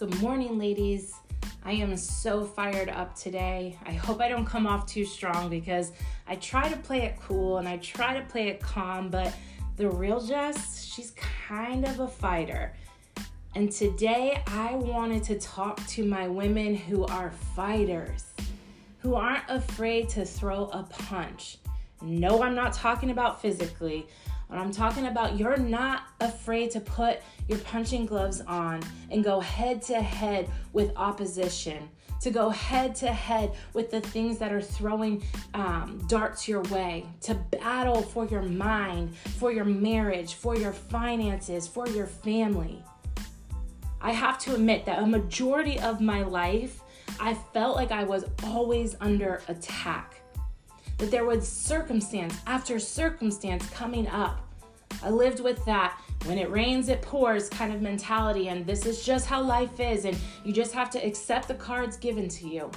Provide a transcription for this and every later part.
Good morning, ladies. I am so fired up today. I hope I don't come off too strong because I try to play it cool and I try to play it calm, but the real Jess, she's kind of a fighter. And today I wanted to talk to my women who are fighters, who aren't afraid to throw a punch. No, I'm not talking about physically. What I'm talking about, you're not afraid to put your punching gloves on and go head to head with opposition, to go head to head with the things that are throwing um, darts your way, to battle for your mind, for your marriage, for your finances, for your family. I have to admit that a majority of my life, I felt like I was always under attack that there was circumstance after circumstance coming up. I lived with that when it rains, it pours kind of mentality, and this is just how life is, and you just have to accept the cards given to you.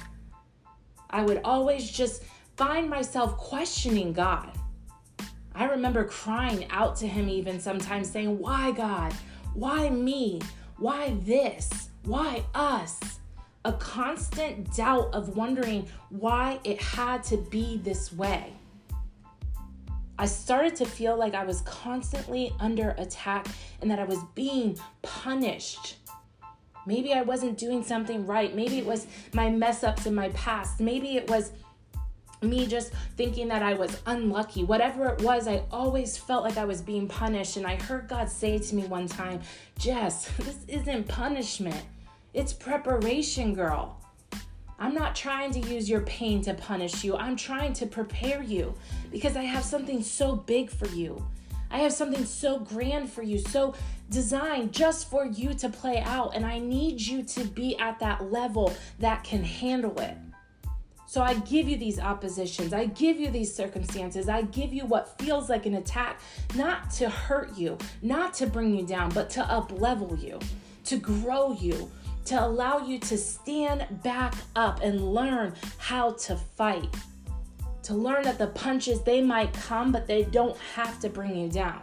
I would always just find myself questioning God. I remember crying out to Him, even sometimes saying, Why, God? Why me? Why this? Why us? A constant doubt of wondering why it had to be this way. I started to feel like I was constantly under attack and that I was being punished. Maybe I wasn't doing something right. Maybe it was my mess ups in my past. Maybe it was me just thinking that I was unlucky. Whatever it was, I always felt like I was being punished. And I heard God say to me one time, Jess, this isn't punishment. It's preparation, girl. I'm not trying to use your pain to punish you. I'm trying to prepare you because I have something so big for you. I have something so grand for you, so designed just for you to play out. And I need you to be at that level that can handle it. So I give you these oppositions. I give you these circumstances. I give you what feels like an attack, not to hurt you, not to bring you down, but to up level you, to grow you, to allow you to stand back up and learn how to fight. To learn that the punches, they might come, but they don't have to bring you down.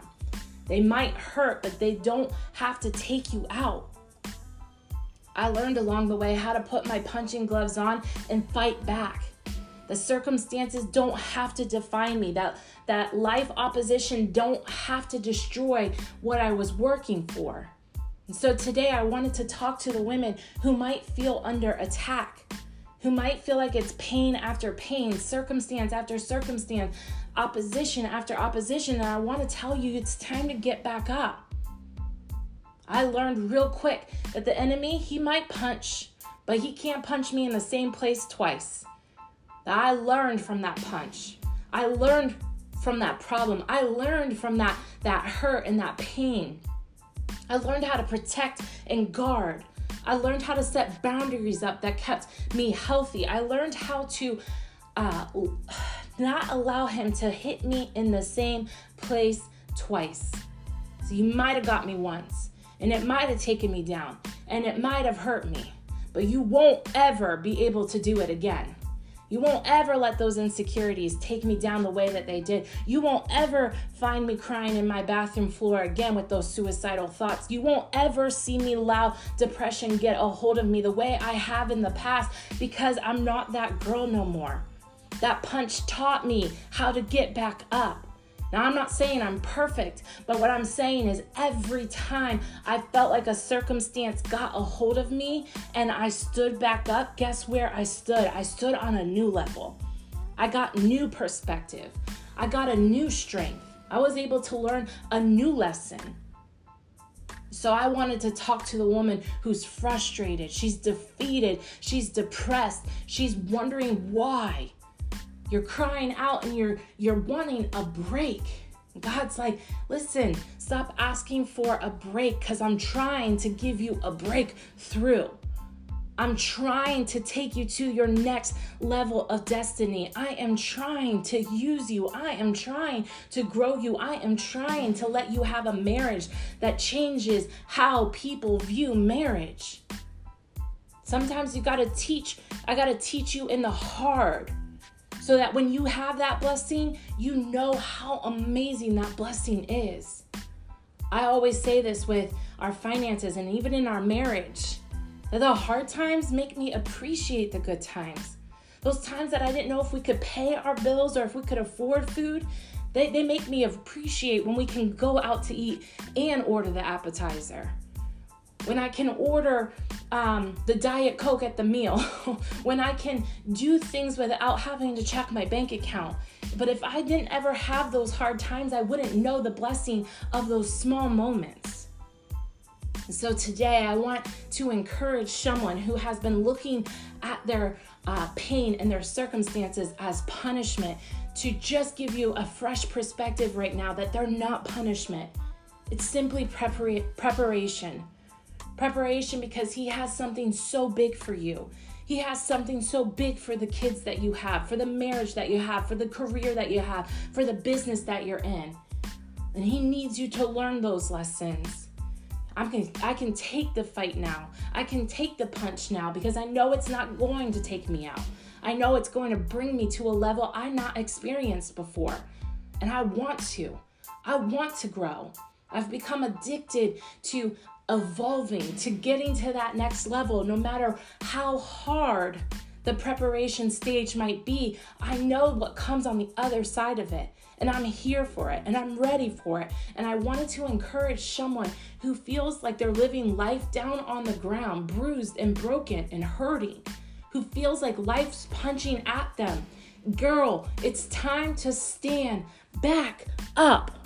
They might hurt, but they don't have to take you out. I learned along the way how to put my punching gloves on and fight back. The circumstances don't have to define me. That that life opposition don't have to destroy what I was working for. So today I wanted to talk to the women who might feel under attack, who might feel like it's pain after pain, circumstance after circumstance, opposition after opposition. And I want to tell you it's time to get back up. I learned real quick that the enemy, he might punch, but he can't punch me in the same place twice. I learned from that punch. I learned from that problem. I learned from that that hurt and that pain. I learned how to protect and guard. I learned how to set boundaries up that kept me healthy. I learned how to uh, not allow him to hit me in the same place twice. So you might have got me once, and it might have taken me down, and it might have hurt me, but you won't ever be able to do it again. You won't ever let those insecurities take me down the way that they did. You won't ever find me crying in my bathroom floor again with those suicidal thoughts. You won't ever see me allow depression get a hold of me the way I have in the past because I'm not that girl no more. That punch taught me how to get back up. Now, I'm not saying I'm perfect, but what I'm saying is every time I felt like a circumstance got a hold of me and I stood back up, guess where I stood? I stood on a new level. I got new perspective. I got a new strength. I was able to learn a new lesson. So I wanted to talk to the woman who's frustrated, she's defeated, she's depressed, she's wondering why you're crying out and you're you're wanting a break. God's like, listen, stop asking for a break because I'm trying to give you a breakthrough. I'm trying to take you to your next level of destiny. I am trying to use you. I am trying to grow you. I am trying to let you have a marriage that changes how people view marriage. Sometimes you got to teach, I got to teach you in the hard so that when you have that blessing, you know how amazing that blessing is. I always say this with our finances and even in our marriage. The hard times make me appreciate the good times. Those times that I didn't know if we could pay our bills or if we could afford food, they, they make me appreciate when we can go out to eat and order the appetizer. When I can order um, the Diet Coke at the meal. when I can do things without having to check my bank account. But if I didn't ever have those hard times, I wouldn't know the blessing of those small moments. So today, I want to encourage someone who has been looking at their uh, pain and their circumstances as punishment to just give you a fresh perspective right now that they're not punishment. It's simply prepara- preparation. Preparation because He has something so big for you. He has something so big for the kids that you have, for the marriage that you have, for the career that you have, for the business that you're in. And He needs you to learn those lessons. I can I can take the fight now. I can take the punch now because I know it's not going to take me out. I know it's going to bring me to a level I not experienced before. And I want to. I want to grow. I've become addicted to evolving, to getting to that next level, no matter how hard the preparation stage might be. I know what comes on the other side of it, and I'm here for it, and I'm ready for it. And I wanted to encourage someone who feels like they're living life down on the ground, bruised and broken and hurting, who feels like life's punching at them. Girl, it's time to stand back up.